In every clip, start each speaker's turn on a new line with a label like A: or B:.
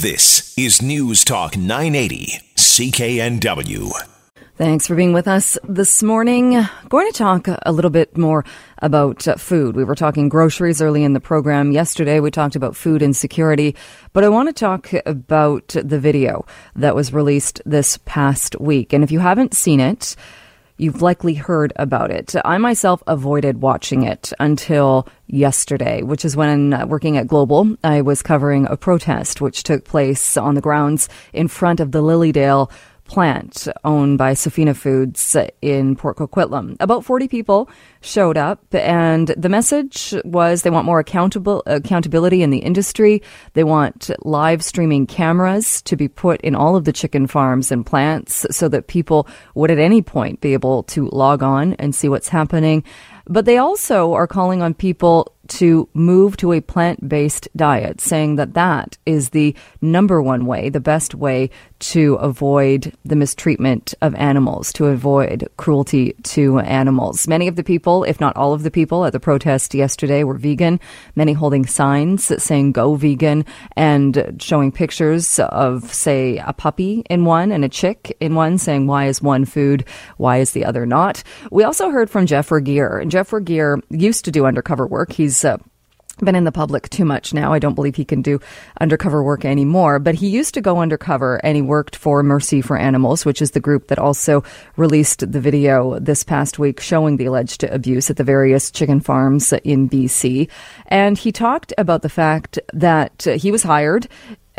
A: This is News Talk 980, CKNW.
B: Thanks for being with us this morning. Going to talk a little bit more about uh, food. We were talking groceries early in the program. Yesterday, we talked about food insecurity, but I want to talk about the video that was released this past week. And if you haven't seen it, You've likely heard about it. I myself avoided watching it until yesterday, which is when uh, working at Global, I was covering a protest which took place on the grounds in front of the Lilydale plant owned by Sofina Foods in Port Coquitlam. About 40 people showed up and the message was they want more accountable accountability in the industry. They want live streaming cameras to be put in all of the chicken farms and plants so that people would at any point be able to log on and see what's happening. But they also are calling on people to move to a plant based diet, saying that that is the number one way, the best way to avoid the mistreatment of animals, to avoid cruelty to animals. Many of the people, if not all of the people at the protest yesterday were vegan, many holding signs saying go vegan and showing pictures of, say, a puppy in one and a chick in one saying why is one food, why is the other not. We also heard from Jeff Regier. Jeff Regier used to do undercover work. He's uh, been in the public too much now. I don't believe he can do undercover work anymore, but he used to go undercover and he worked for Mercy for Animals, which is the group that also released the video this past week showing the alleged abuse at the various chicken farms in BC. And he talked about the fact that he was hired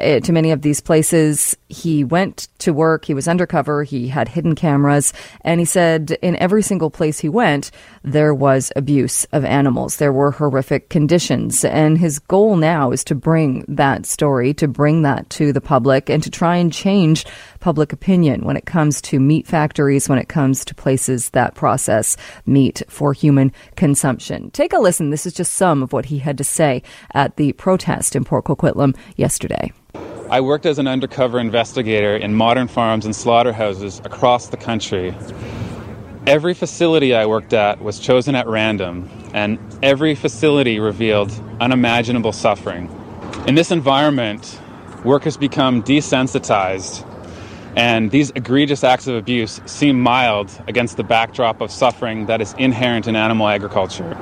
B: Uh, to many of these places. He went to work, he was undercover, he had hidden cameras, and he said in every single place he went, there was abuse of animals. There were horrific conditions. And his goal now is to bring that story, to bring that to the public, and to try and change public opinion when it comes to meat factories, when it comes to places that process meat for human consumption. Take a listen. This is just some of what he had to say at the protest in Port Coquitlam yesterday.
C: I worked as an undercover investigator in modern farms and slaughterhouses across the country. Every facility I worked at was chosen at random, and every facility revealed unimaginable suffering. In this environment, workers become desensitized, and these egregious acts of abuse seem mild against the backdrop of suffering that is inherent in animal agriculture.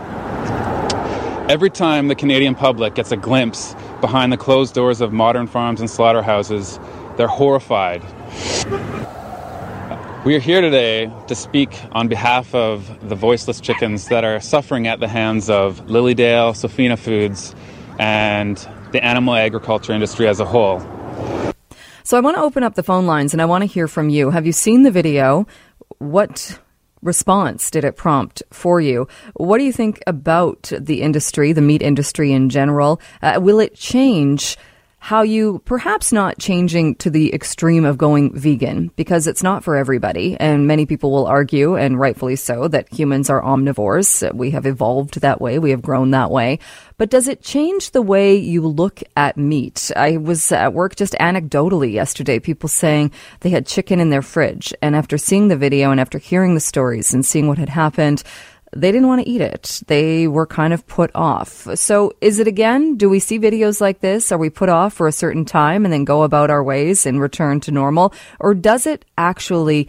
C: Every time the Canadian public gets a glimpse behind the closed doors of modern farms and slaughterhouses, they're horrified. We are here today to speak on behalf of the voiceless chickens that are suffering at the hands of Lilydale, Sofina Foods, and the animal agriculture industry as a whole.
B: So I want to open up the phone lines and I want to hear from you. Have you seen the video? What response did it prompt for you? What do you think about the industry, the meat industry in general? Uh, will it change? How you perhaps not changing to the extreme of going vegan because it's not for everybody. And many people will argue, and rightfully so, that humans are omnivores. We have evolved that way. We have grown that way. But does it change the way you look at meat? I was at work just anecdotally yesterday, people saying they had chicken in their fridge. And after seeing the video and after hearing the stories and seeing what had happened, they didn't want to eat it. They were kind of put off. So is it again? Do we see videos like this? Are we put off for a certain time and then go about our ways and return to normal? Or does it actually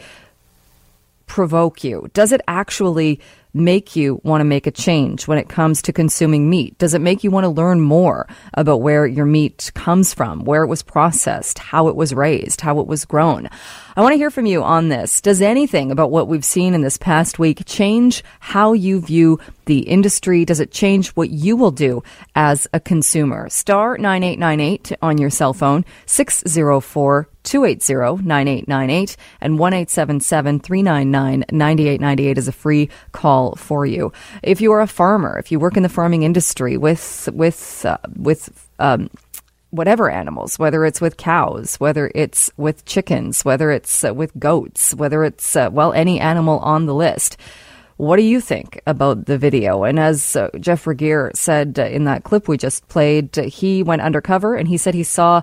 B: provoke you? Does it actually make you want to make a change when it comes to consuming meat? Does it make you want to learn more about where your meat comes from, where it was processed, how it was raised, how it was grown? I want to hear from you on this. Does anything about what we've seen in this past week change how you view the industry? Does it change what you will do as a consumer? Star 9898 on your cell phone, 604 280 9898 and 1 399 9898 is a free call for you. If you are a farmer, if you work in the farming industry with, with, uh, with, um, whatever animals, whether it's with cows, whether it's with chickens, whether it's uh, with goats, whether it's, uh, well, any animal on the list. What do you think about the video? And as uh, Jeff Regier said uh, in that clip we just played, uh, he went undercover and he said he saw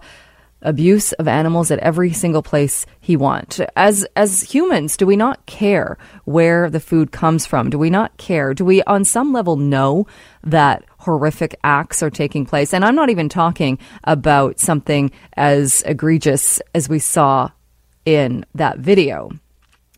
B: abuse of animals at every single place he wants. As as humans, do we not care where the food comes from? Do we not care? Do we on some level know that horrific acts are taking place? And I'm not even talking about something as egregious as we saw in that video.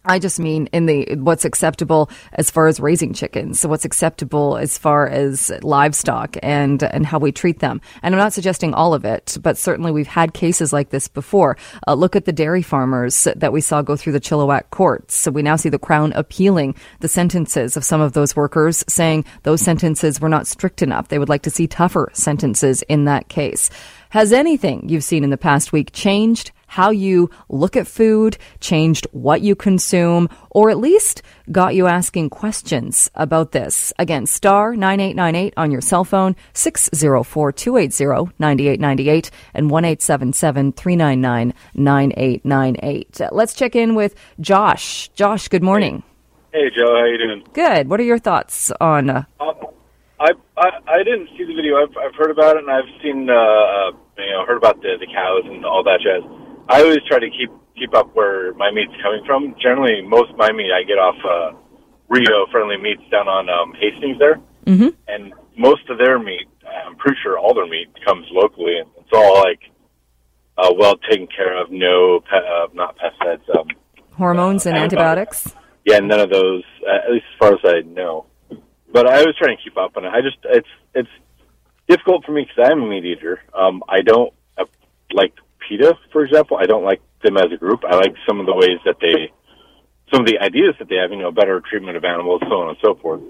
B: I just mean in the what's acceptable as far as raising chickens, so what's acceptable as far as livestock and and how we treat them. And I'm not suggesting all of it, but certainly we've had cases like this before. Uh, look at the dairy farmers that we saw go through the Chilliwack courts. So we now see the Crown appealing the sentences of some of those workers, saying those sentences were not strict enough. They would like to see tougher sentences in that case. Has anything you've seen in the past week changed? How you look at food, changed what you consume, or at least got you asking questions about this. Again, star 9898 on your cell phone, 604 280 9898 and 1 399 9898. Let's check in with Josh. Josh, good morning.
D: Hey, Joe, how you doing?
B: Good. What are your thoughts on? Uh,
D: um, I, I I didn't see the video. I've I've heard about it and I've seen uh, uh you know heard about the the cows and all that jazz. I always try to keep keep up where my meat's coming from. Generally, most of my meat I get off uh, Rio Friendly Meats down on um, Hastings there,
B: mm-hmm.
D: and most of their meat, I'm pretty sure all their meat comes locally, and it's all like uh, well taken care of. No, pe- uh, not pesticides. Um,
B: Hormones and antibiotics.
D: antibiotics. Yeah, none of those. Uh, at least as far as I know. But I was trying to keep up on it. I just it's it's difficult for me because I'm a meat eater. Um, I don't uh, like PETA, for example. I don't like them as a group. I like some of the ways that they, some of the ideas that they have, you know, better treatment of animals, so on and so forth.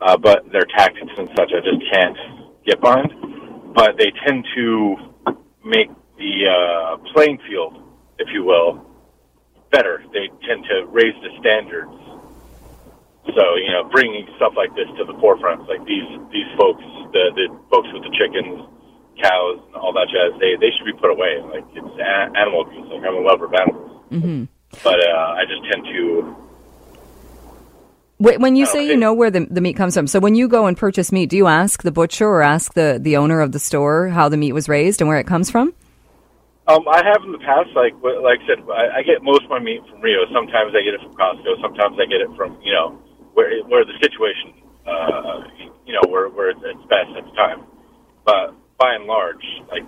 D: Uh, but their tactics and such, I just can't get behind. But they tend to make the uh, playing field, if you will, better. They tend to raise the standards. So you know, bringing stuff like this to the forefront, like these these folks, the the folks with the chickens, cows and all that jazz, they they should be put away. Like it's a- animal abuse. Like I'm a lover of animals,
B: mm-hmm.
D: but uh, I just tend to.
B: When you say you know where the, the meat comes from, so when you go and purchase meat, do you ask the butcher or ask the, the owner of the store how the meat was raised and where it comes from?
D: Um, I have in the past, like like I said, I, I get most of my meat from Rio. Sometimes I get it from Costco. Sometimes I get it from you know where where the situation, uh, you know, where where it's best at the time. But by and large, like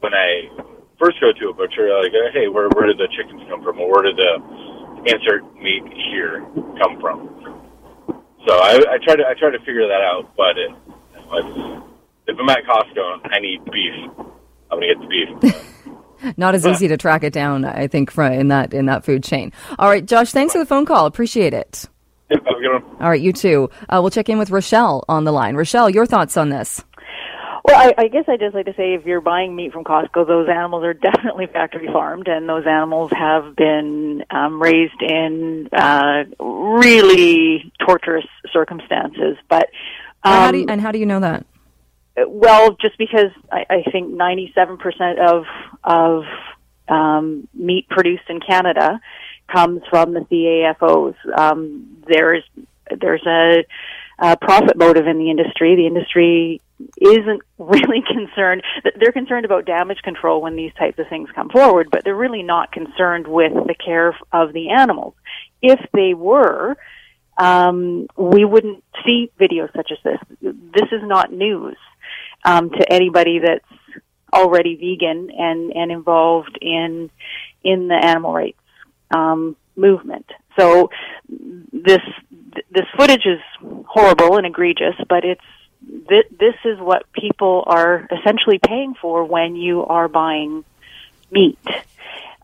D: when I first go to a butcher, like, hey, where where did the chickens come from, or where did the insert meat here come from? So I, I try to I try to figure that out, but it, if I'm at Costco, I need beef. I'm gonna get the beef.
B: Not as easy to track it down, I think, in that in that food chain. All right, Josh, thanks for the phone call. Appreciate it.
D: All
B: right, you too. Uh, we'll check in with Rochelle on the line. Rochelle, your thoughts on this?
E: Well, I, I guess I just like to say if you're buying meat from Costco, those animals are definitely factory farmed, and those animals have been um, raised in uh, really torturous circumstances. But
B: um, and, how do you, um, and how do you know that?
E: Well, just because I, I think 97% of of um, meat produced in Canada comes from the CAFOs. Um, there's there's a, a profit motive in the industry. The industry isn't really concerned. They're concerned about damage control when these types of things come forward, but they're really not concerned with the care of the animals. If they were, um, we wouldn't see videos such as this. This is not news um, to anybody that's already vegan and and involved in in the animal rights um, movement. So this this footage is horrible and egregious, but it's th- this is what people are essentially paying for when you are buying meat.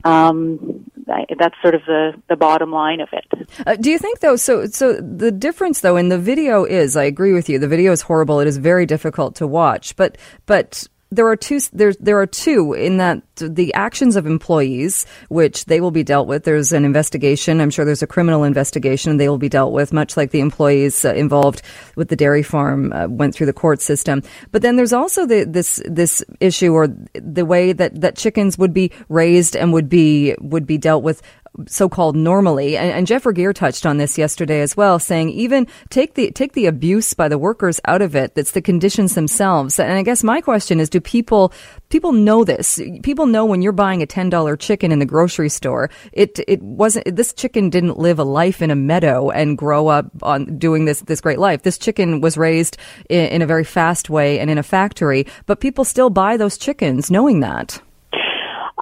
E: Um, that's sort of the, the bottom line of it.
B: Uh, do you think though? So so the difference though in the video is I agree with you. The video is horrible. It is very difficult to watch. But but there are two there there are two in that the actions of employees which they will be dealt with there's an investigation i'm sure there's a criminal investigation and they will be dealt with much like the employees uh, involved with the dairy farm uh, went through the court system but then there's also the, this this issue or the way that that chickens would be raised and would be would be dealt with so-called normally. And, and Jeff touched on this yesterday as well, saying even take the take the abuse by the workers out of it. That's the conditions themselves. And I guess my question is, do people people know this? People know when you're buying a ten dollar chicken in the grocery store, it it wasn't. This chicken didn't live a life in a meadow and grow up on doing this this great life. This chicken was raised in, in a very fast way and in a factory, but people still buy those chickens knowing that.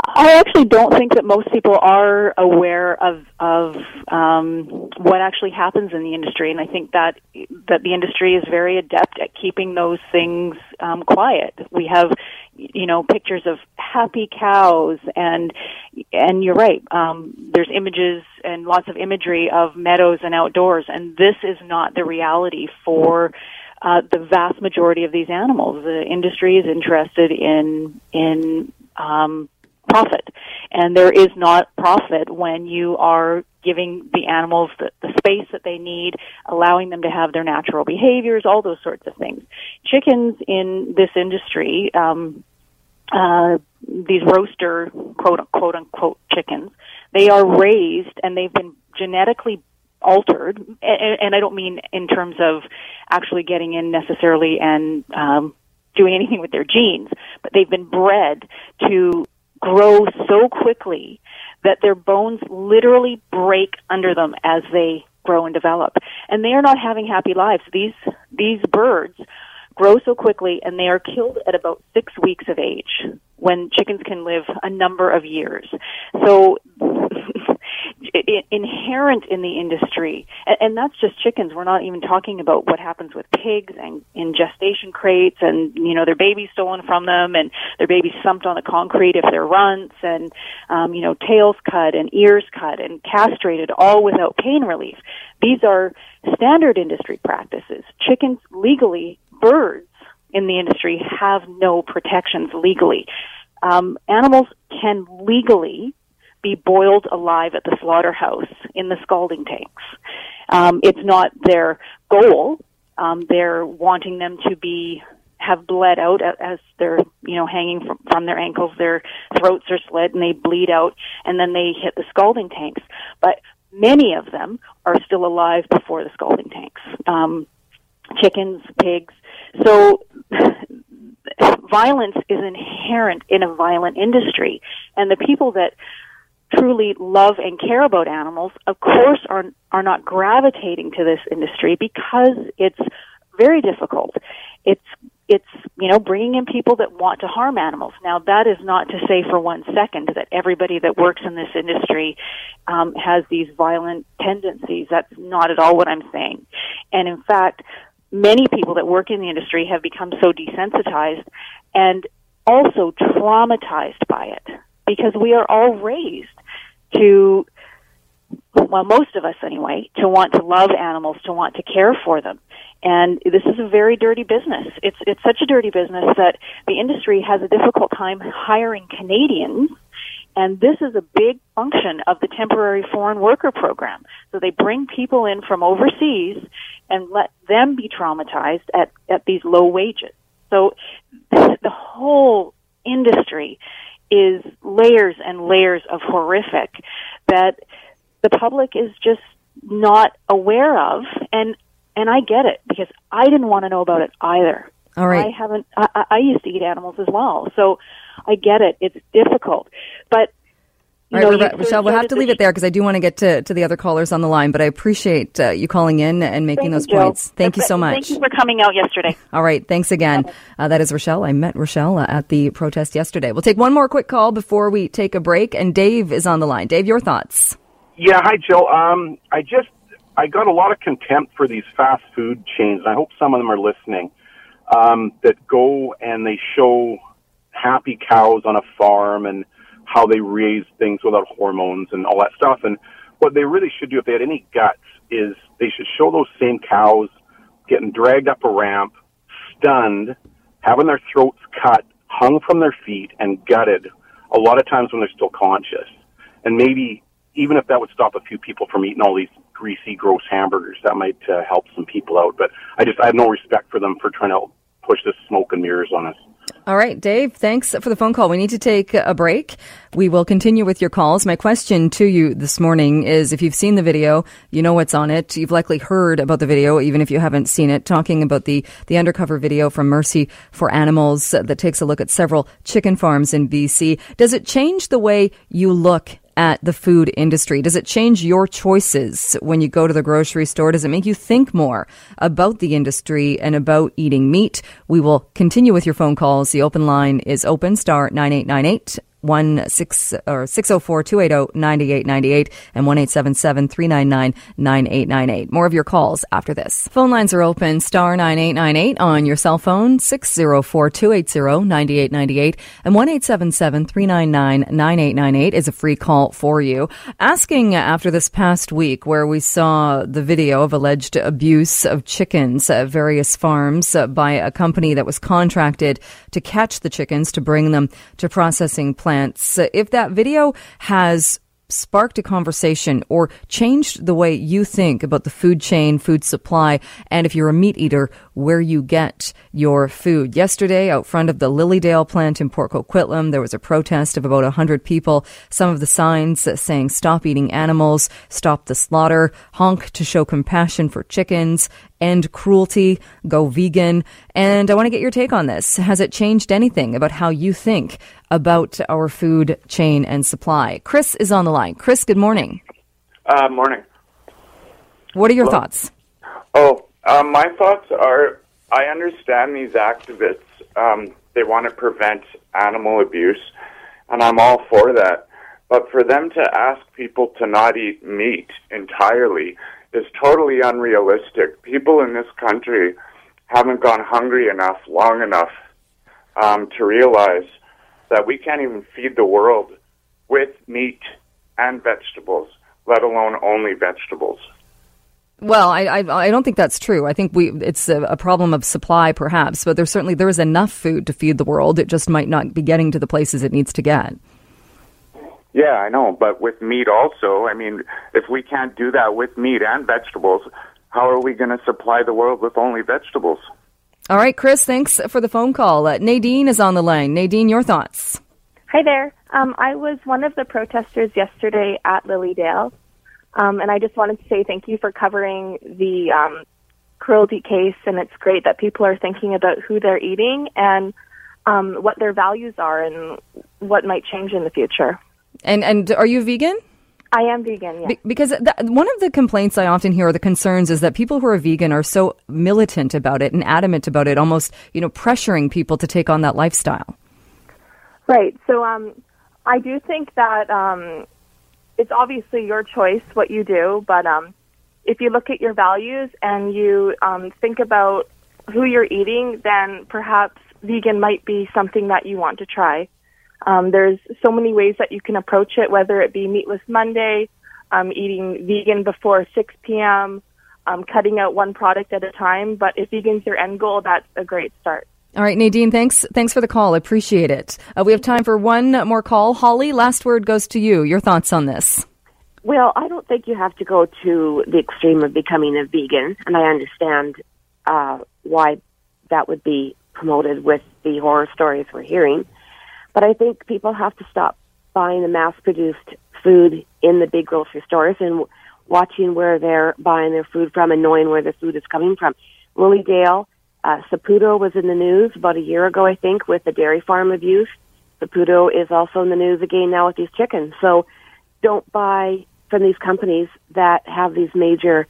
E: I actually don't think that most people are aware of of um, what actually happens in the industry, and I think that that the industry is very adept at keeping those things um, quiet. We have, you know, pictures of happy cows, and and you're right. Um, there's images and lots of imagery of meadows and outdoors, and this is not the reality for. Uh, the vast majority of these animals, the industry is interested in in um, profit. And there is not profit when you are giving the animals the, the space that they need, allowing them to have their natural behaviors, all those sorts of things. Chickens in this industry, um, uh, these roaster quote quote unquote chickens, they are raised and they've been genetically altered, and, and I don't mean in terms of actually getting in necessarily and um, doing anything with their genes, but they've been bred to grow so quickly that their bones literally break under them as they grow and develop. And they are not having happy lives. These, these birds grow so quickly and they are killed at about six weeks of age when chickens can live a number of years. So inherent in the industry, and, and that's just chickens. We're not even talking about what happens with pigs and in gestation crates, and you know their babies stolen from them, and their babies thumped on the concrete if they're runts, and um, you know tails cut and ears cut and castrated, all without pain relief. These are standard industry practices. Chickens legally, birds in the industry have no protections legally. Um, animals can legally be boiled alive at the slaughterhouse in the scalding tanks. Um, it's not their goal. Um, they're wanting them to be have bled out as they're you know hanging from, from their ankles. Their throats are slit and they bleed out, and then they hit the scalding tanks. But many of them are still alive before the scalding tanks. Um, chickens, pigs. So violence is inherent in a violent industry, and the people that truly love and care about animals, of course, are are not gravitating to this industry because it's very difficult. It's it's you know bringing in people that want to harm animals. Now that is not to say for one second that everybody that works in this industry um, has these violent tendencies. That's not at all what I'm saying. And in fact, many people that work in the industry have become so desensitized and also traumatized by it because we are all raised to, well, most of us anyway, to want to love animals, to want to care for them. And this is a very dirty business. It's, it's such a dirty business that the industry has a difficult time hiring Canadians and this is a big function of the temporary foreign worker program. So they bring people in from overseas and let them be traumatized at, at these low wages. So the whole industry is layers and layers of horrific that the public is just not aware of and and I get it because I didn't want to know about it either.
B: All right.
E: I haven't I, I used to eat animals as well. So I get it. It's difficult. But
B: all right, know, Rochelle, we'll have to leave it there because I do want to get to, to the other callers on the line, but I appreciate uh, you calling in and making
E: Thank
B: those
E: you,
B: points. Thank you so much.
E: Thank you for coming out yesterday.
B: All right, thanks again. Uh, that is Rochelle. I met Rochelle uh, at the protest yesterday. We'll take one more quick call before we take a break, and Dave is on the line. Dave, your thoughts?
F: Yeah, hi, Jill. Um, I just I got a lot of contempt for these fast food chains, and I hope some of them are listening. Um, that go and they show happy cows on a farm and how they raise things without hormones and all that stuff. And what they really should do if they had any guts is they should show those same cows getting dragged up a ramp, stunned, having their throats cut, hung from their feet, and gutted. A lot of times when they're still conscious, and maybe even if that would stop a few people from eating all these greasy, gross hamburgers, that might uh, help some people out. But I just I have no respect for them for trying to push this smoke and mirrors on us.
B: All right, Dave, thanks for the phone call. We need to take a break. We will continue with your calls. My question to you this morning is if you've seen the video, you know what's on it. You've likely heard about the video, even if you haven't seen it, talking about the, the undercover video from Mercy for Animals that takes a look at several chicken farms in BC. Does it change the way you look at the food industry? Does it change your choices when you go to the grocery store? Does it make you think more about the industry and about eating meat? We will continue with your phone calls. The open line is open, star 9898 one six or six zero oh four two eight zero oh ninety eight ninety eight and one eight seven seven three nine nine nine eight nine eight. More of your calls after this. Phone lines are open. Star nine eight nine eight on your cell phone six zero four two eight oh, zero ninety eight ninety eight and one eight seven seven three nine nine nine eight nine eight is a free call for you. Asking after this past week where we saw the video of alleged abuse of chickens at various farms by a company that was contracted to catch the chickens to bring them to processing plants If that video has sparked a conversation or changed the way you think about the food chain, food supply, and if you're a meat eater, where you get your food. Yesterday, out front of the Lilydale plant in Port Coquitlam, there was a protest of about 100 people. Some of the signs saying stop eating animals, stop the slaughter, honk to show compassion for chickens, end cruelty, go vegan. And I want to get your take on this. Has it changed anything about how you think about our food chain and supply? Chris is on the line. Chris, good morning.
G: Uh, morning.
B: What are your Hello? thoughts?
G: Oh, um, my thoughts are I understand these activists. Um, they want to prevent animal abuse, and I'm all for that. But for them to ask people to not eat meat entirely is totally unrealistic. People in this country haven't gone hungry enough long enough um, to realize that we can't even feed the world with meat and vegetables, let alone only vegetables.
B: Well, I, I, I don't think that's true. I think we it's a, a, problem of supply, perhaps, but there's certainly there is enough food to feed the world. It just might not be getting to the places it needs to get.
G: Yeah, I know, but with meat also, I mean, if we can't do that with meat and vegetables, how are we going to supply the world with only vegetables?
B: All right, Chris, thanks for the phone call. Uh, Nadine is on the line. Nadine, your thoughts?
H: Hi there. Um, I was one of the protesters yesterday at Lilydale, um, and I just wanted to say thank you for covering the um, cruelty case. And it's great that people are thinking about who they're eating and um, what their values are and what might change in the future.
B: And and are you vegan?
H: I am vegan, yes. Be-
B: because th- one of the complaints I often hear, or the concerns, is that people who are vegan are so militant about it and adamant about it, almost you know pressuring people to take on that lifestyle.
H: Right. So um, I do think that um, it's obviously your choice what you do, but um, if you look at your values and you um, think about who you're eating, then perhaps vegan might be something that you want to try. Um, there's so many ways that you can approach it, whether it be Meatless Monday, um, eating vegan before 6 p.m., um, cutting out one product at a time. But if vegan's your end goal, that's a great start.
B: All right, Nadine, thanks. Thanks for the call. I appreciate it. Uh, we have time for one more call. Holly, last word goes to you. Your thoughts on this?
I: Well, I don't think you have to go to the extreme of becoming a vegan, and I understand uh, why that would be promoted with the horror stories we're hearing. But I think people have to stop buying the mass produced food in the big grocery stores and watching where they're buying their food from and knowing where the food is coming from. Lilydale, uh, Saputo was in the news about a year ago, I think, with the dairy farm abuse. Saputo is also in the news again now with these chickens. So don't buy from these companies that have these major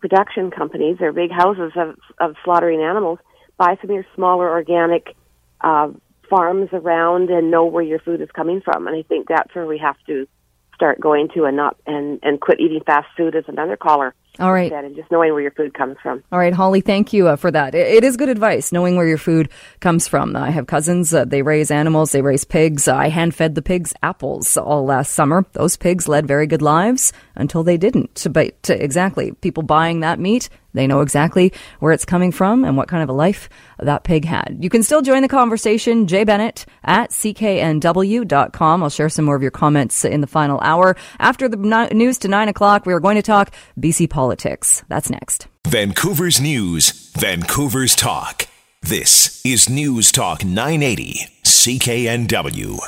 I: production companies. They're big houses of, of slaughtering animals. Buy from your smaller organic uh, farms around and know where your food is coming from. And I think that's where we have to start going to and not and and quit eating fast food as another caller.
B: All right.
I: And just knowing where your food comes from.
B: All right, Holly, thank you uh, for that. It, it is good advice, knowing where your food comes from. I have cousins, uh, they raise animals, they raise pigs. I hand fed the pigs apples all last summer. Those pigs led very good lives until they didn't. But uh, exactly, people buying that meat, they know exactly where it's coming from and what kind of a life that pig had. You can still join the conversation. Jay Bennett at cknw.com. I'll share some more of your comments in the final hour. After the news to nine o'clock, we are going to talk BC politics. That's next.
A: Vancouver's news, Vancouver's talk. This is News Talk 980, CKNW.